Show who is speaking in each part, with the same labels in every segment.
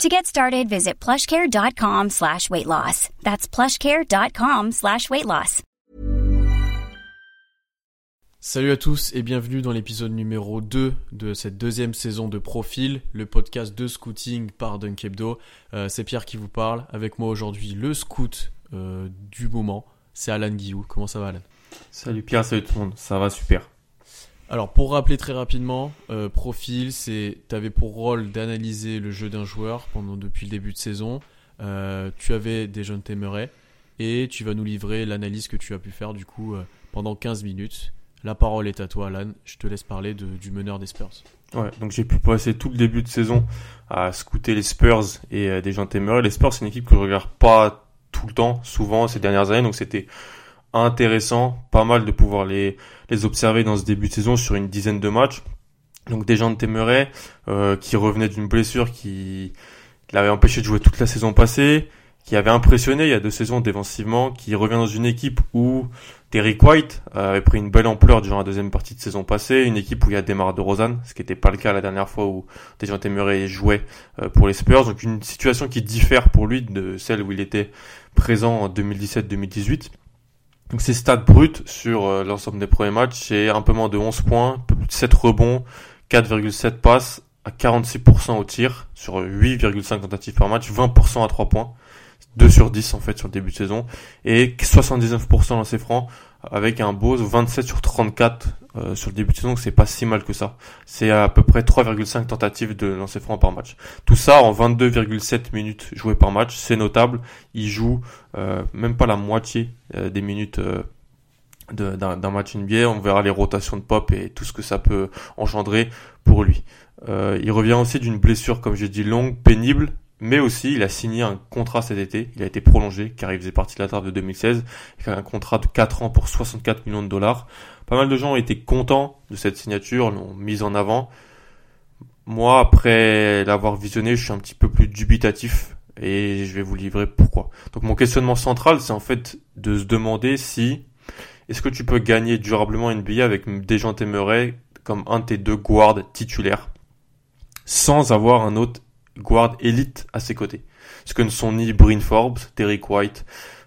Speaker 1: To get started, visit plushcare.com slash weight loss. That's plushcare.com slash weight loss.
Speaker 2: Salut à tous et bienvenue dans l'épisode numéro 2 de cette deuxième saison de Profil, le podcast de scouting par Dunkebdo. Euh, c'est Pierre qui vous parle. Avec moi aujourd'hui, le scout euh, du moment, c'est Alan Guillou. Comment ça va Alan?
Speaker 3: Salut Pierre, salut tout le monde. Ça va super.
Speaker 2: Alors pour rappeler très rapidement, euh, profil, c'est tu avais pour rôle d'analyser le jeu d'un joueur pendant depuis le début de saison. Euh, tu avais des jeunes téméraires et tu vas nous livrer l'analyse que tu as pu faire du coup euh, pendant 15 minutes. La parole est à toi Alan, je te laisse parler du meneur des Spurs.
Speaker 3: Ouais, donc j'ai pu passer tout le début de saison à scouter les Spurs et euh, des gens téméraires. Les Spurs, c'est une équipe que je regarde pas tout le temps, souvent ces dernières années, donc c'était intéressant, pas mal de pouvoir les, les observer dans ce début de saison sur une dizaine de matchs. Donc des gens de Témeray euh, qui revenaient d'une blessure qui, qui l'avait empêché de jouer toute la saison passée, qui avait impressionné il y a deux saisons défensivement, qui revient dans une équipe où Derrick White avait pris une belle ampleur durant la deuxième partie de saison passée, une équipe où il y a Demar de Rosanne, ce qui n'était pas le cas la dernière fois où Dejan Temeray jouait euh, pour les Spurs, donc une situation qui diffère pour lui de celle où il était présent en 2017-2018. Donc ses stats brutes sur euh, l'ensemble des premiers matchs, c'est un peu moins de 11 points, 7 rebonds, 4,7 passes, à 46% au tir, sur 8,5 tentatives par match, 20% à 3 points, 2 sur 10 en fait sur le début de saison, et 79% dans ses francs, avec un Bose 27 sur 34 euh, sur le début de saison, c'est pas si mal que ça. C'est à peu près 3,5 tentatives de lancer franc par match. Tout ça en 22,7 minutes jouées par match, c'est notable. Il joue euh, même pas la moitié euh, des minutes euh, d'un match NBA. On verra les rotations de pop et tout ce que ça peut engendrer pour lui. Euh, il revient aussi d'une blessure, comme j'ai dit, longue, pénible, mais aussi il a signé un contrat cet été, il a été prolongé car il faisait partie de la table de 2016, avec un contrat de 4 ans pour 64 millions de dollars. Pas mal de gens ont été contents de cette signature, l'ont mise en avant. Moi, après l'avoir visionné, je suis un petit peu plus dubitatif et je vais vous livrer pourquoi. Donc mon questionnement central, c'est en fait de se demander si est-ce que tu peux gagner durablement NBA avec des gens t'aimeraient comme un de tes deux guards titulaires sans avoir un autre guard élite à ses côtés. Ce que ne sont ni Bryn Forbes, Derrick White,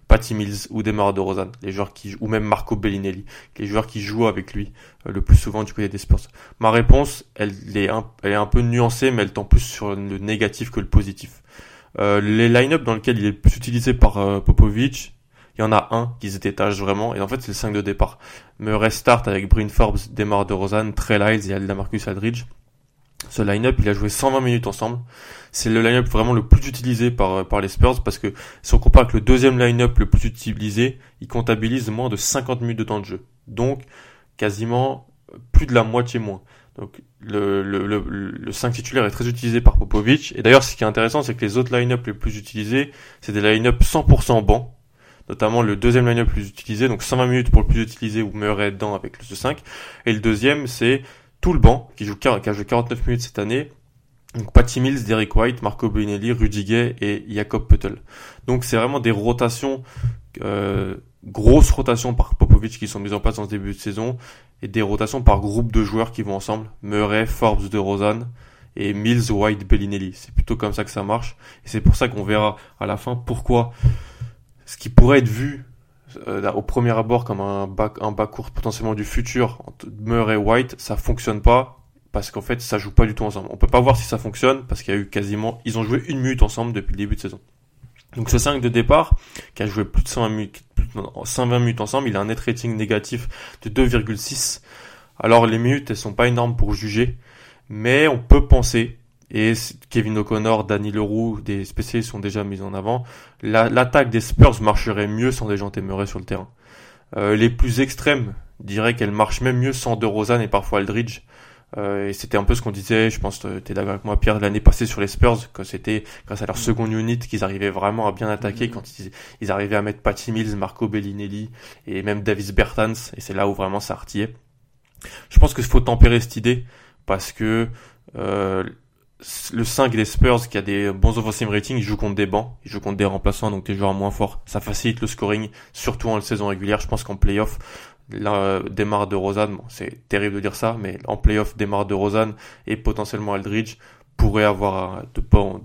Speaker 3: Patty Mills ou Demar DeRozan, les joueurs qui ou même Marco Bellinelli, les joueurs qui jouent avec lui euh, le plus souvent du côté des Spurs. Ma réponse, elle est un, elle est un peu nuancée, mais elle tend plus sur le négatif que le positif. Euh, les line-up dans lesquels il est plus utilisé par euh, Popovic, il y en a un qui se détache vraiment, et en fait c'est le 5 de départ. Me start avec Bryn Forbes, Demar DeRozan, Trey Lyles et Alda Marcus Aldridge. Ce line-up, il a joué 120 minutes ensemble. C'est le line-up vraiment le plus utilisé par, par les Spurs parce que si on compare avec le deuxième line-up le plus utilisé, il comptabilise moins de 50 minutes de temps de jeu. Donc, quasiment plus de la moitié moins. Donc, le, le, le, le 5 titulaire est très utilisé par Popovic. Et d'ailleurs, ce qui est intéressant, c'est que les autres line-up les plus utilisés, c'est des line-up 100% banc. Notamment le deuxième line-up le plus utilisé, donc 120 minutes pour le plus utilisé ou Murray dedans avec le 5. Et le deuxième, c'est tout le banc, qui joue, qui a joué 49 minutes cette année. Donc Patty Mills, Derek White, Marco Bellinelli, Rudy Gay et Jacob Puttel. Donc c'est vraiment des rotations, euh, grosses rotations par Popovic qui sont mises en place dans ce début de saison et des rotations par groupe de joueurs qui vont ensemble. Murray, Forbes de Rosanne et Mills, White, Bellinelli. C'est plutôt comme ça que ça marche et c'est pour ça qu'on verra à la fin pourquoi ce qui pourrait être vu euh, au premier abord comme un bas, un court potentiellement du futur entre Murray White, ça fonctionne pas parce qu'en fait ça joue pas du tout ensemble. On peut pas voir si ça fonctionne parce qu'il y a eu quasiment, ils ont joué une minute ensemble depuis le début de saison. Donc ce 5 de départ, qui a joué plus de 120 minutes, plus de 120 minutes ensemble, il a un net rating négatif de 2,6. Alors les minutes, elles sont pas énormes pour juger, mais on peut penser et Kevin O'Connor, Danny Leroux, des spécialistes sont déjà mis en avant. L'attaque des Spurs marcherait mieux sans des gens téméraires sur le terrain. Euh, les plus extrêmes diraient qu'elle marche même mieux sans De Rosanne et parfois Aldridge. Euh, et c'était un peu ce qu'on disait, je pense, tu es d'accord avec moi, Pierre, l'année passée sur les Spurs, quand c'était grâce à leur mm. seconde unit qu'ils arrivaient vraiment à bien attaquer, mm. quand ils, arrivaient à mettre Patty Mills, Marco Bellinelli et même Davis Bertans, et c'est là où vraiment ça artillait. Je pense qu'il faut tempérer cette idée, parce que euh, le 5 des Spurs qui a des bons offensive ratings, il joue contre des bancs, il joue contre des remplaçants, donc des joueurs moins forts. Ça facilite le scoring, surtout en saison régulière. Je pense qu'en playoff, la démarre de Rosanne, bon, c'est terrible de dire ça, mais en playoff, démarre de Rosanne et potentiellement Aldridge pourrait avoir de bon,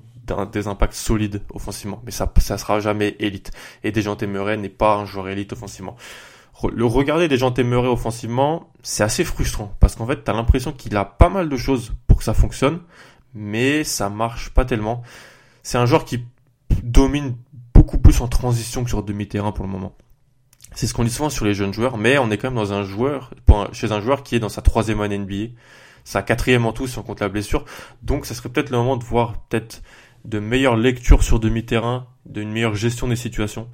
Speaker 3: des impacts solides offensivement. Mais ça, ça sera jamais élite. Et Dejounte Murray n'est pas un joueur élite offensivement. Le regarder Dejounte Murray offensivement, c'est assez frustrant parce qu'en fait, t'as l'impression qu'il a pas mal de choses pour que ça fonctionne, mais ça marche pas tellement. C'est un joueur qui domine beaucoup plus en transition que sur demi-terrain pour le moment. C'est ce qu'on dit souvent sur les jeunes joueurs, mais on est quand même dans un joueur, chez un joueur qui est dans sa troisième année NBA, sa quatrième en tout si on compte la blessure. Donc ça serait peut-être le moment de voir peut-être de meilleures lectures sur demi-terrain, d'une meilleure gestion des situations.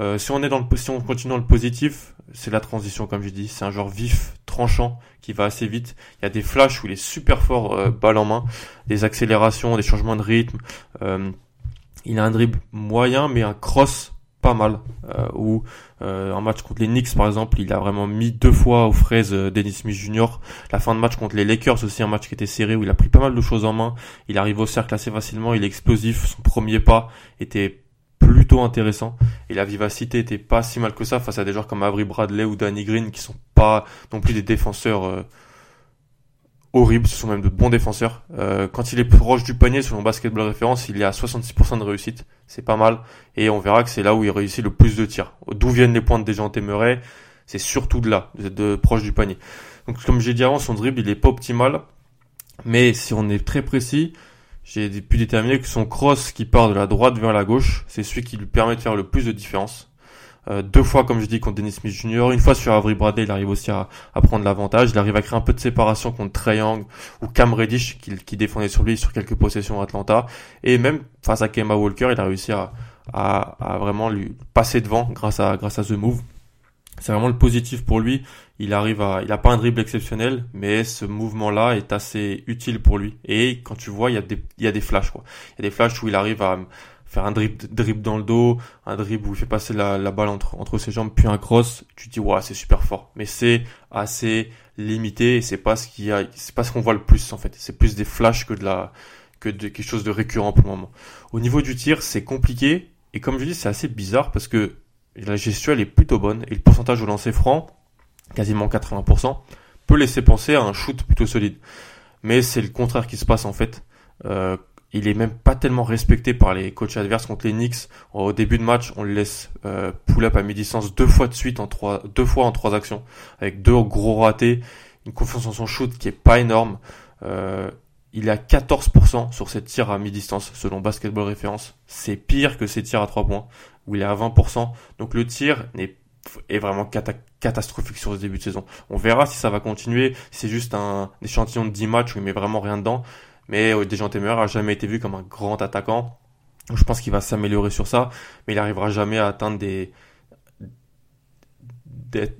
Speaker 3: Euh, si on est dans le, si on continue dans le positif, c'est la transition comme je dis. C'est un joueur vif, tranchant, qui va assez vite. Il y a des flashs où il est super fort, euh, balle en main, des accélérations, des changements de rythme. Euh, il a un dribble moyen, mais un cross pas mal. Euh, ou euh, un match contre les Knicks par exemple, il a vraiment mis deux fois aux fraises euh, Dennis Smith Jr. La fin de match contre les Lakers aussi, un match qui était serré où il a pris pas mal de choses en main. Il arrive au cercle assez facilement, il est explosif. Son premier pas était plutôt intéressant et la vivacité était pas si mal que ça face à des joueurs comme Avery Bradley ou Danny Green qui sont pas non plus des défenseurs euh, horribles, ce sont même de bons défenseurs. Euh, quand il est proche du panier, selon Basketball Référence, il est à 66% de réussite, c'est pas mal, et on verra que c'est là où il réussit le plus de tirs. D'où viennent les points de Dejan Murray C'est surtout de là, de, proche du panier. Donc comme j'ai dit avant, son dribble il est pas optimal, mais si on est très précis, j'ai pu déterminer que son cross qui part de la droite vers la gauche, c'est celui qui lui permet de faire le plus de différence. Euh, deux fois, comme je dis, contre Dennis Smith Jr. Une fois sur Avery Bradley, il arrive aussi à, prendre l'avantage. Il arrive à créer un peu de séparation contre Young ou Cam Reddish qui, défendait sur lui sur quelques possessions à Atlanta. Et même face à Kemba Walker, il a réussi à, à, vraiment lui passer devant grâce à, grâce à The Move. C'est vraiment le positif pour lui. Il arrive à, il a pas un dribble exceptionnel, mais ce mouvement-là est assez utile pour lui. Et quand tu vois, il y a des, il flashs, quoi. Il y a des flashs où il arrive à, faire un dribble, dribble dans le dos, un dribble où il fait passer la, balle entre, ses jambes, puis un cross, tu te dis, ouais, c'est super fort. Mais c'est assez limité et c'est pas ce qu'il a, c'est pas ce qu'on voit le plus, en fait. C'est plus des flashs que de la, que de quelque chose de récurrent pour le moment. Au niveau du tir, c'est compliqué. Et comme je dis, c'est assez bizarre parce que la gestuelle est plutôt bonne et le pourcentage au lancer franc, quasiment 80%, peut laisser penser à un shoot plutôt solide. Mais c'est le contraire qui se passe en fait. Euh, il est même pas tellement respecté par les coachs adverses contre les Knicks. Au début de match, on le laisse euh, pull-up à mi-distance deux fois de suite en trois, deux fois en trois actions, avec deux gros ratés, une confiance en son shoot qui est pas énorme. Euh, il est à 14% sur ses tirs à mi-distance, selon Basketball Référence. C'est pire que ses tirs à trois points, où il est à 20%. Donc le tir n'est est vraiment catastrophique sur ce début de saison. On verra si ça va continuer, c'est juste un échantillon de 10 matchs où il met vraiment rien dedans. Mais euh, Dejan Temer a jamais été vu comme un grand attaquant. Je pense qu'il va s'améliorer sur ça, mais il arrivera jamais à atteindre des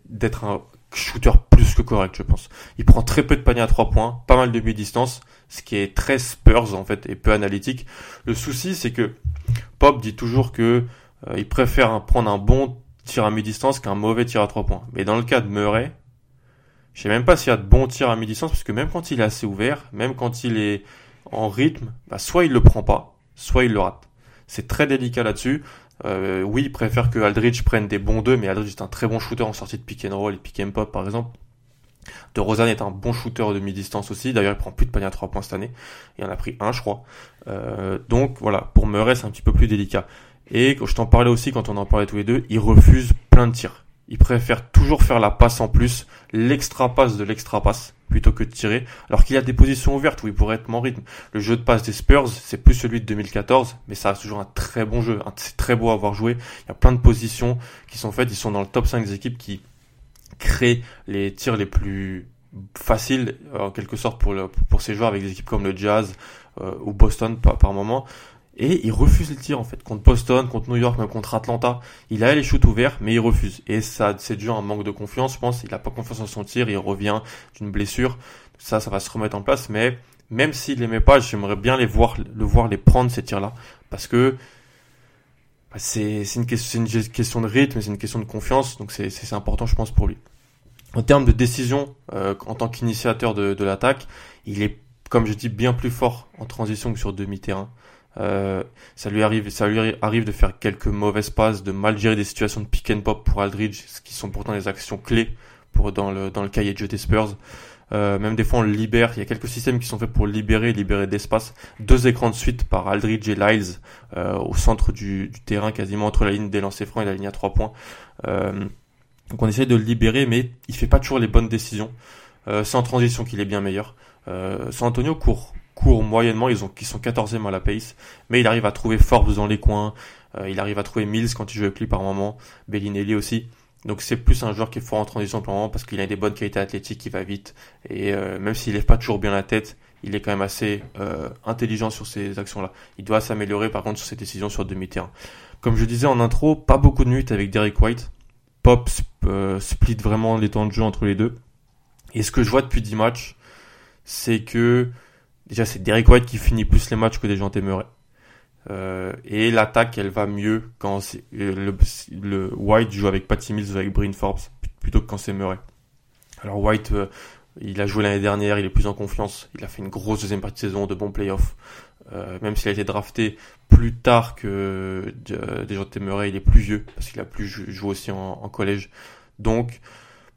Speaker 3: d'être un shooter plus que correct, je pense. Il prend très peu de paniers à trois points, pas mal de mi-distance, ce qui est très Spurs en fait et peu analytique. Le souci, c'est que Pop dit toujours que euh, il préfère prendre un bon tir à mi-distance qu'un mauvais tir à trois points. Mais dans le cas de Murray, je sais même pas s'il y a de bons tirs à mi-distance, parce que même quand il est assez ouvert, même quand il est en rythme, bah, soit il le prend pas, soit il le rate. C'est très délicat là-dessus. Euh, oui, il préfère que Aldridge prenne des bons deux, mais Aldridge est un très bon shooter en sortie de pick and roll et pick and pop par exemple. De Rosanne est un bon shooter de mi-distance aussi. D'ailleurs, il prend plus de panier à 3 points cette année. Il en a pris un, je crois. Euh, donc voilà, pour Murray, c'est un petit peu plus délicat. Et je t'en parlais aussi quand on en parlait tous les deux, il refuse plein de tirs il préfère toujours faire la passe en plus, l'extra passe de l'extra passe, plutôt que de tirer, alors qu'il y a des positions ouvertes où il pourrait être en rythme. Le jeu de passe des Spurs, c'est plus celui de 2014, mais ça reste toujours un très bon jeu, c'est très beau à avoir joué. Il y a plein de positions qui sont faites, ils sont dans le top 5 des équipes qui créent les tirs les plus faciles, en quelque sorte, pour, pour ces joueurs avec des équipes comme le Jazz euh, ou Boston par, par moment. Et il refuse le tir en fait contre Boston, contre New York, même contre Atlanta. Il a les shoots ouverts, mais il refuse. Et ça, c'est dû à un manque de confiance, je pense. Il a pas confiance en son tir, il revient d'une blessure. Ça, ça va se remettre en place. Mais même s'il aimait pas, j'aimerais bien les le voir les prendre ces tirs-là, parce que bah, c'est une, question, une question de rythme, c'est une question de confiance. Donc c'est important, je pense, pour lui. En termes de décision, euh, en tant qu'initiateur de, de l'attaque, il est, comme je dis, bien plus fort en transition que sur demi-terrain. Euh, ça lui arrive, ça lui arrive de faire quelques mauvaises passes, de mal gérer des situations de pick and pop pour Aldridge, ce qui sont pourtant des actions clés pour dans le dans le cahier de jeu des Spurs. Euh, même des fois on le libère. Il y a quelques systèmes qui sont faits pour libérer, libérer d'espace. Deux écrans de suite par Aldridge et Lyles euh, au centre du, terrain, quasiment entre la ligne des lancers francs et la ligne à trois points. Donc on essaye de le libérer, mais il fait pas toujours les bonnes décisions. Euh, c'est en transition qu'il est bien meilleur. Euh, San Antonio court court moyennement, ils, ont, qui sont 14e à la pace, mais il arrive à trouver Forbes dans les coins, euh, il arrive à trouver Mills quand il joue avec lui par moment, Bellinelli aussi. Donc c'est plus un joueur qui est fort en transition le moment parce qu'il a des bonnes qualités athlétiques, il va vite, et euh, même s'il lève pas toujours bien la tête, il est quand même assez euh, intelligent sur ces actions-là. Il doit s'améliorer par contre sur ses décisions sur demi-terrain. Comme je disais en intro, pas beaucoup de minutes avec Derek White. Pop split vraiment les temps de jeu entre les deux. Et ce que je vois depuis 10 matchs, c'est que Déjà, c'est Derek White qui finit plus les matchs que des gens Murray. Euh, et l'attaque, elle va mieux quand le, le, White joue avec Patty Mills ou avec Bryn Forbes plutôt que quand c'est Murray. Alors White, euh, il a joué l'année dernière, il est plus en confiance, il a fait une grosse deuxième partie de saison, de bons playoffs. Euh, même s'il a été drafté plus tard que euh, des gens Murray, il est plus vieux parce qu'il a plus joué aussi en, collège. Donc,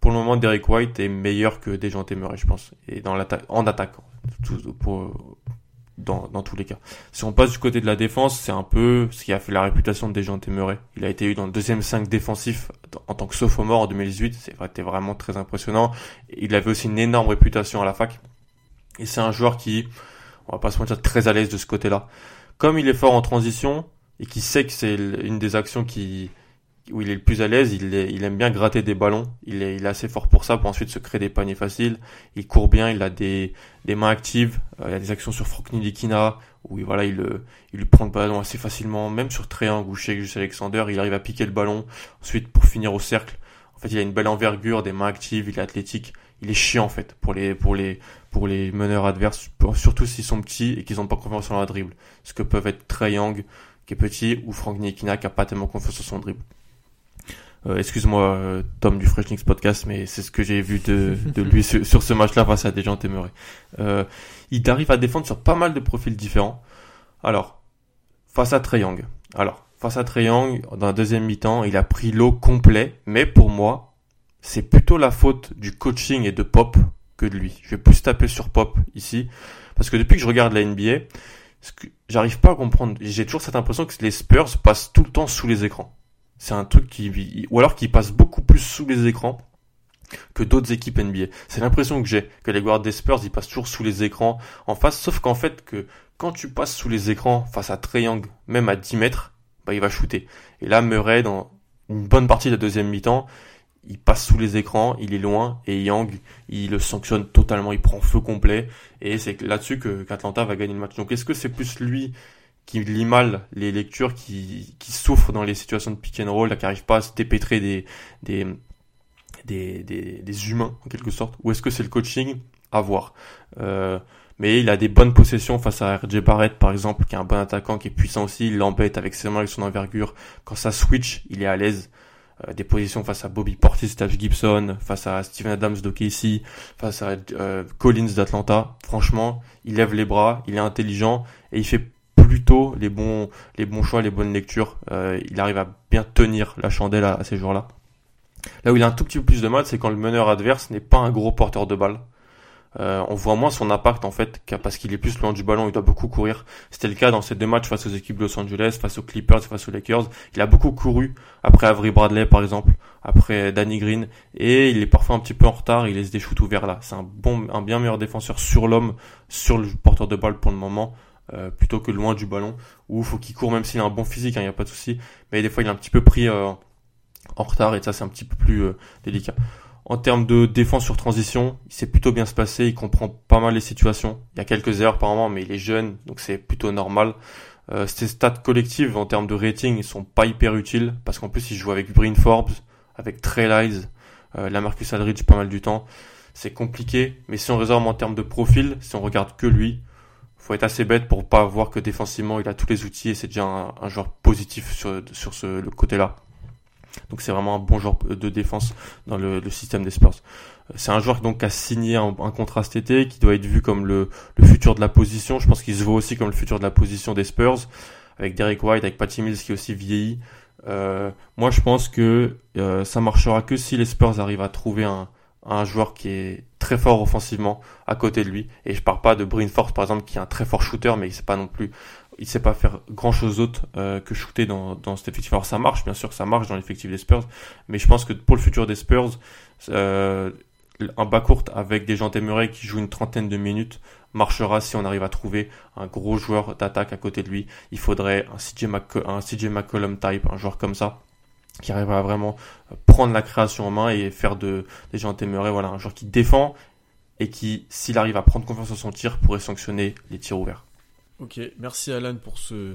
Speaker 3: pour le moment, Derek White est meilleur que gens Murray, je pense, et dans l'attaque, en attaque pour, dans, dans, tous les cas. Si on passe du côté de la défense, c'est un peu ce qui a fait la réputation de Dejan Murray. Il a été eu dans le deuxième 5 défensif en tant que sophomore en 2018. C'était vraiment très impressionnant. Il avait aussi une énorme réputation à la fac. Et c'est un joueur qui, on va pas se mentir, très à l'aise de ce côté-là. Comme il est fort en transition et qui sait que c'est une des actions qui, où il est le plus à l'aise, il, il, aime bien gratter des ballons, il est, il assez fort pour ça, pour ensuite se créer des paniers faciles, il court bien, il a des, mains actives, euh, il a des actions sur Frank Nidikina, où voilà, il, il lui prend le ballon assez facilement, même sur Triangle ou chez Alexander, il arrive à piquer le ballon, ensuite pour finir au cercle, en fait il a une belle envergure, des mains actives, il est athlétique, il est chiant en fait pour les, meneurs adverses, surtout s'ils sont petits et qu'ils n'ont pas confiance en leur dribble, ce que peuvent être Triangle, qui est petit, ou Frank Nidikina qui a pas tellement confiance en son dribble. Euh, excuse-moi, euh, Tom du Fresh Podcast, mais c'est ce que j'ai vu de, de lui sur, ce match-là face à des gens. Euh, il arrive à défendre sur pas mal de profils différents. Alors, face à Young. Alors, face à Young, dans la deuxième mi-temps, il a pris l'eau complet, mais pour moi, c'est plutôt la faute du coaching et de Pop que de lui. Je vais plus taper sur Pop ici, parce que depuis que je regarde la NBA, j'arrive pas à comprendre. J'ai toujours cette impression que les Spurs passent tout le temps sous les écrans. C'est un truc qui, ou alors qui passe beaucoup plus sous les écrans que d'autres équipes NBA. C'est l'impression que j'ai, que les guards des Spurs, ils passent toujours sous les écrans en face, sauf qu'en fait, que quand tu passes sous les écrans face à Triangle, même à 10 mètres, bah, il va shooter. Et là, Murray, dans une bonne partie de la deuxième mi-temps, il passe sous les écrans, il est loin, et Yang, il le sanctionne totalement, il prend feu complet, et c'est là-dessus que qu'Atlanta va gagner le match. Donc est-ce que c'est plus lui qui lit mal les lectures, qui, qui souffrent dans les situations de pick and roll, qui n'arrivent pas à se dépêtrer des, des, des, des, humains, en quelque sorte Ou est-ce que c'est le coaching? À voir. Euh, mais il a des bonnes possessions face à RJ Barrett, par exemple, qui est un bon attaquant, qui est puissant aussi. Il l'embête avec ses mains, avec son envergure. Quand ça switch, il est à l'aise. Euh, des positions face à Bobby Portis, Steve Gibson, face à Steven Adams d'OKC, face à euh, Collins d'Atlanta. Franchement, il lève les bras, il est intelligent et il fait plutôt les bons, les bons choix, les bonnes lectures. Euh, il arrive à bien tenir la chandelle à, ces jours-là. Là où il a un tout petit peu plus de mal, c'est quand le meneur adverse n'est pas un gros porteur de balle. Euh, on voit moins son impact en fait parce qu'il est plus loin du ballon, il doit beaucoup courir. C'était le cas dans ces deux matchs face aux équipes de Los Angeles, face aux Clippers, face aux Lakers. Il a beaucoup couru après Avery Bradley par exemple, après Danny Green, et il est parfois un petit peu en retard. Il laisse des shoots ouverts là. C'est un bon, un bien meilleur défenseur sur l'homme, sur le porteur de balle pour le moment. Euh, plutôt que loin du ballon, où il faut qu'il court même s'il a un bon physique, il hein, n'y a pas de souci, mais des fois il est un petit peu pris euh, en retard et ça c'est un petit peu plus euh, délicat. En termes de défense sur transition, il sait plutôt bien se passer, il comprend pas mal les situations. Il y a quelques erreurs par moment, mais il est jeune, donc c'est plutôt normal. Ses stats collectives en termes de rating ils sont pas hyper utiles parce qu'en plus il joue avec Bryn Forbes, avec Trey la Marcus Aldridge pas mal du temps. C'est compliqué, mais si on réserve en termes de profil, si on regarde que lui, faut être assez bête pour pas voir que défensivement il a tous les outils et c'est déjà un, joueur positif sur, sur ce le côté-là. Donc c'est vraiment un bon joueur de défense dans le, le système des Spurs. C'est un joueur donc qui a signé un, un, contrat cet été, qui doit être vu comme le, le futur de la position. Je pense qu'il se voit aussi comme le futur de la position des Spurs, avec Derek White, avec Patty Mills qui est aussi vieilli. Euh, moi, je pense que euh, ça marchera que si les Spurs arrivent à trouver un, un joueur qui est très fort offensivement à côté de lui. Et je parle pas de Bryn Force par exemple qui est un très fort shooter, mais il sait pas non plus, il sait pas faire grand chose d'autre euh, que shooter dans, dans cet effectif. Alors ça marche, bien sûr, ça marche dans l'effectif des Spurs, mais je pense que pour le futur des Spurs, euh, un bas court avec des gens Murray qui jouent une trentaine de minutes marchera si on arrive à trouver un gros joueur d'attaque à côté de lui. Il faudrait un CJ, un CJ McCollum type, un joueur comme ça qui arrivera à vraiment prendre la création en main et faire de des gens Murray voilà un joueur qui défend et qui s'il arrive à prendre confiance en son tir pourrait sanctionner les tirs ouverts.
Speaker 2: Ok, merci Alan pour ce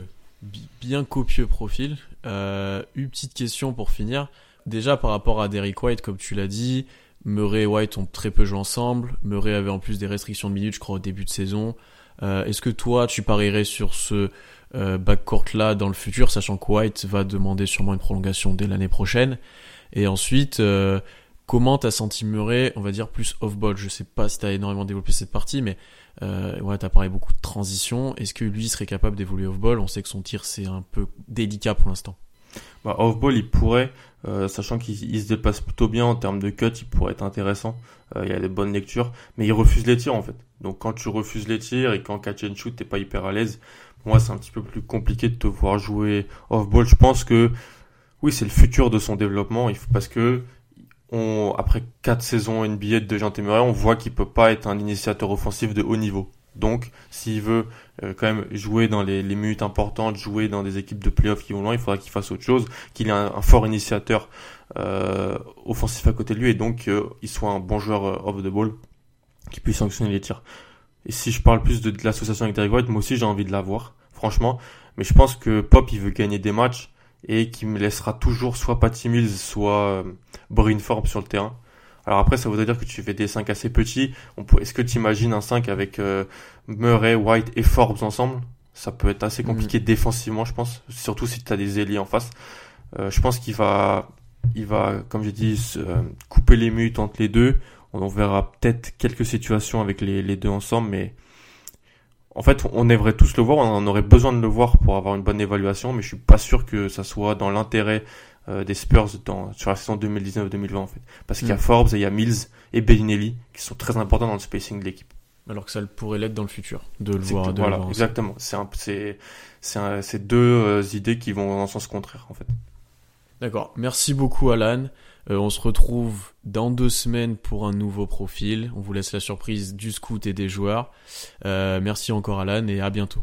Speaker 2: bien copieux profil. Euh, une petite question pour finir. Déjà par rapport à Derrick White, comme tu l'as dit, Murray et White ont très peu joué ensemble. Murray avait en plus des restrictions de minutes, je crois, au début de saison. Euh, Est-ce que toi, tu parierais sur ce euh, backcourt là dans le futur, sachant que White va demander sûrement une prolongation dès l'année prochaine Et ensuite, euh, comment t'as senti Murray, on va dire plus off-ball? Je sais pas si t'as énormément développé cette partie, mais euh, ouais, t'as parlé beaucoup de transition. Est-ce que lui serait capable d'évoluer off-ball? On sait que son tir c'est un peu délicat pour l'instant.
Speaker 3: Bah, off-ball, il pourrait, euh, sachant qu'il se dépasse plutôt bien en termes de cut, il pourrait être intéressant. Euh, il y a des bonnes lectures, mais il refuse les tirs en fait. Donc quand tu refuses les tirs et qu'en catch and shoot t'es pas hyper à l'aise, moi c'est un petit peu plus compliqué de te voir jouer off-ball. Je pense que oui, c'est le futur de son développement, parce que on, après quatre saisons NBA de Jean Murray, on voit qu'il peut pas être un initiateur offensif de haut niveau. Donc, s'il veut euh, quand même jouer dans les, les, minutes importantes, jouer dans des équipes de playoffs qui vont loin, il faudra qu'il fasse autre chose, qu'il ait un, fort initiateur euh, offensif à côté de lui et donc euh, il soit un bon joueur euh, off the ball qui puisse sanctionner les tirs. Et si je parle plus de, de l'association avec Derrick White, moi aussi j'ai envie de l'avoir, franchement. Mais je pense que Pop il veut gagner des matchs et qu'il me laissera toujours soit Patty Mills, soit euh, Bryn Forbes sur le terrain. Alors après, ça voudrait dire que tu fais des 5 assez petits. Est-ce que tu imagines un 5 avec euh, Murray, White et Forbes ensemble? Ça peut être assez compliqué mm. défensivement, je pense. Surtout si tu as des ailiers en face. Euh, je pense qu'il va, il va, comme j'ai dit, euh, couper les mutes entre les deux. On verra peut-être quelques situations avec les, les deux ensemble, mais en fait, on aimerait tous le voir, on en aurait besoin de le voir pour avoir une bonne évaluation, mais je suis pas sûr que ça soit dans l'intérêt euh, des Spurs dans, sur la saison 2019-2020 en fait. Parce qu'il y a mm. Forbes et il y a Mills et Bellinelli qui sont très importants dans le spacing de l'équipe.
Speaker 2: Alors que ça pourrait l'être dans le futur, de le voir. De
Speaker 3: voilà, exactement. C'est c'est deux euh, idées qui vont dans le sens contraire en fait.
Speaker 2: D'accord. Merci beaucoup Alan. Euh, on se retrouve dans deux semaines pour un nouveau profil. On vous laisse la surprise du scout et des joueurs. Euh, merci encore Alan et à bientôt.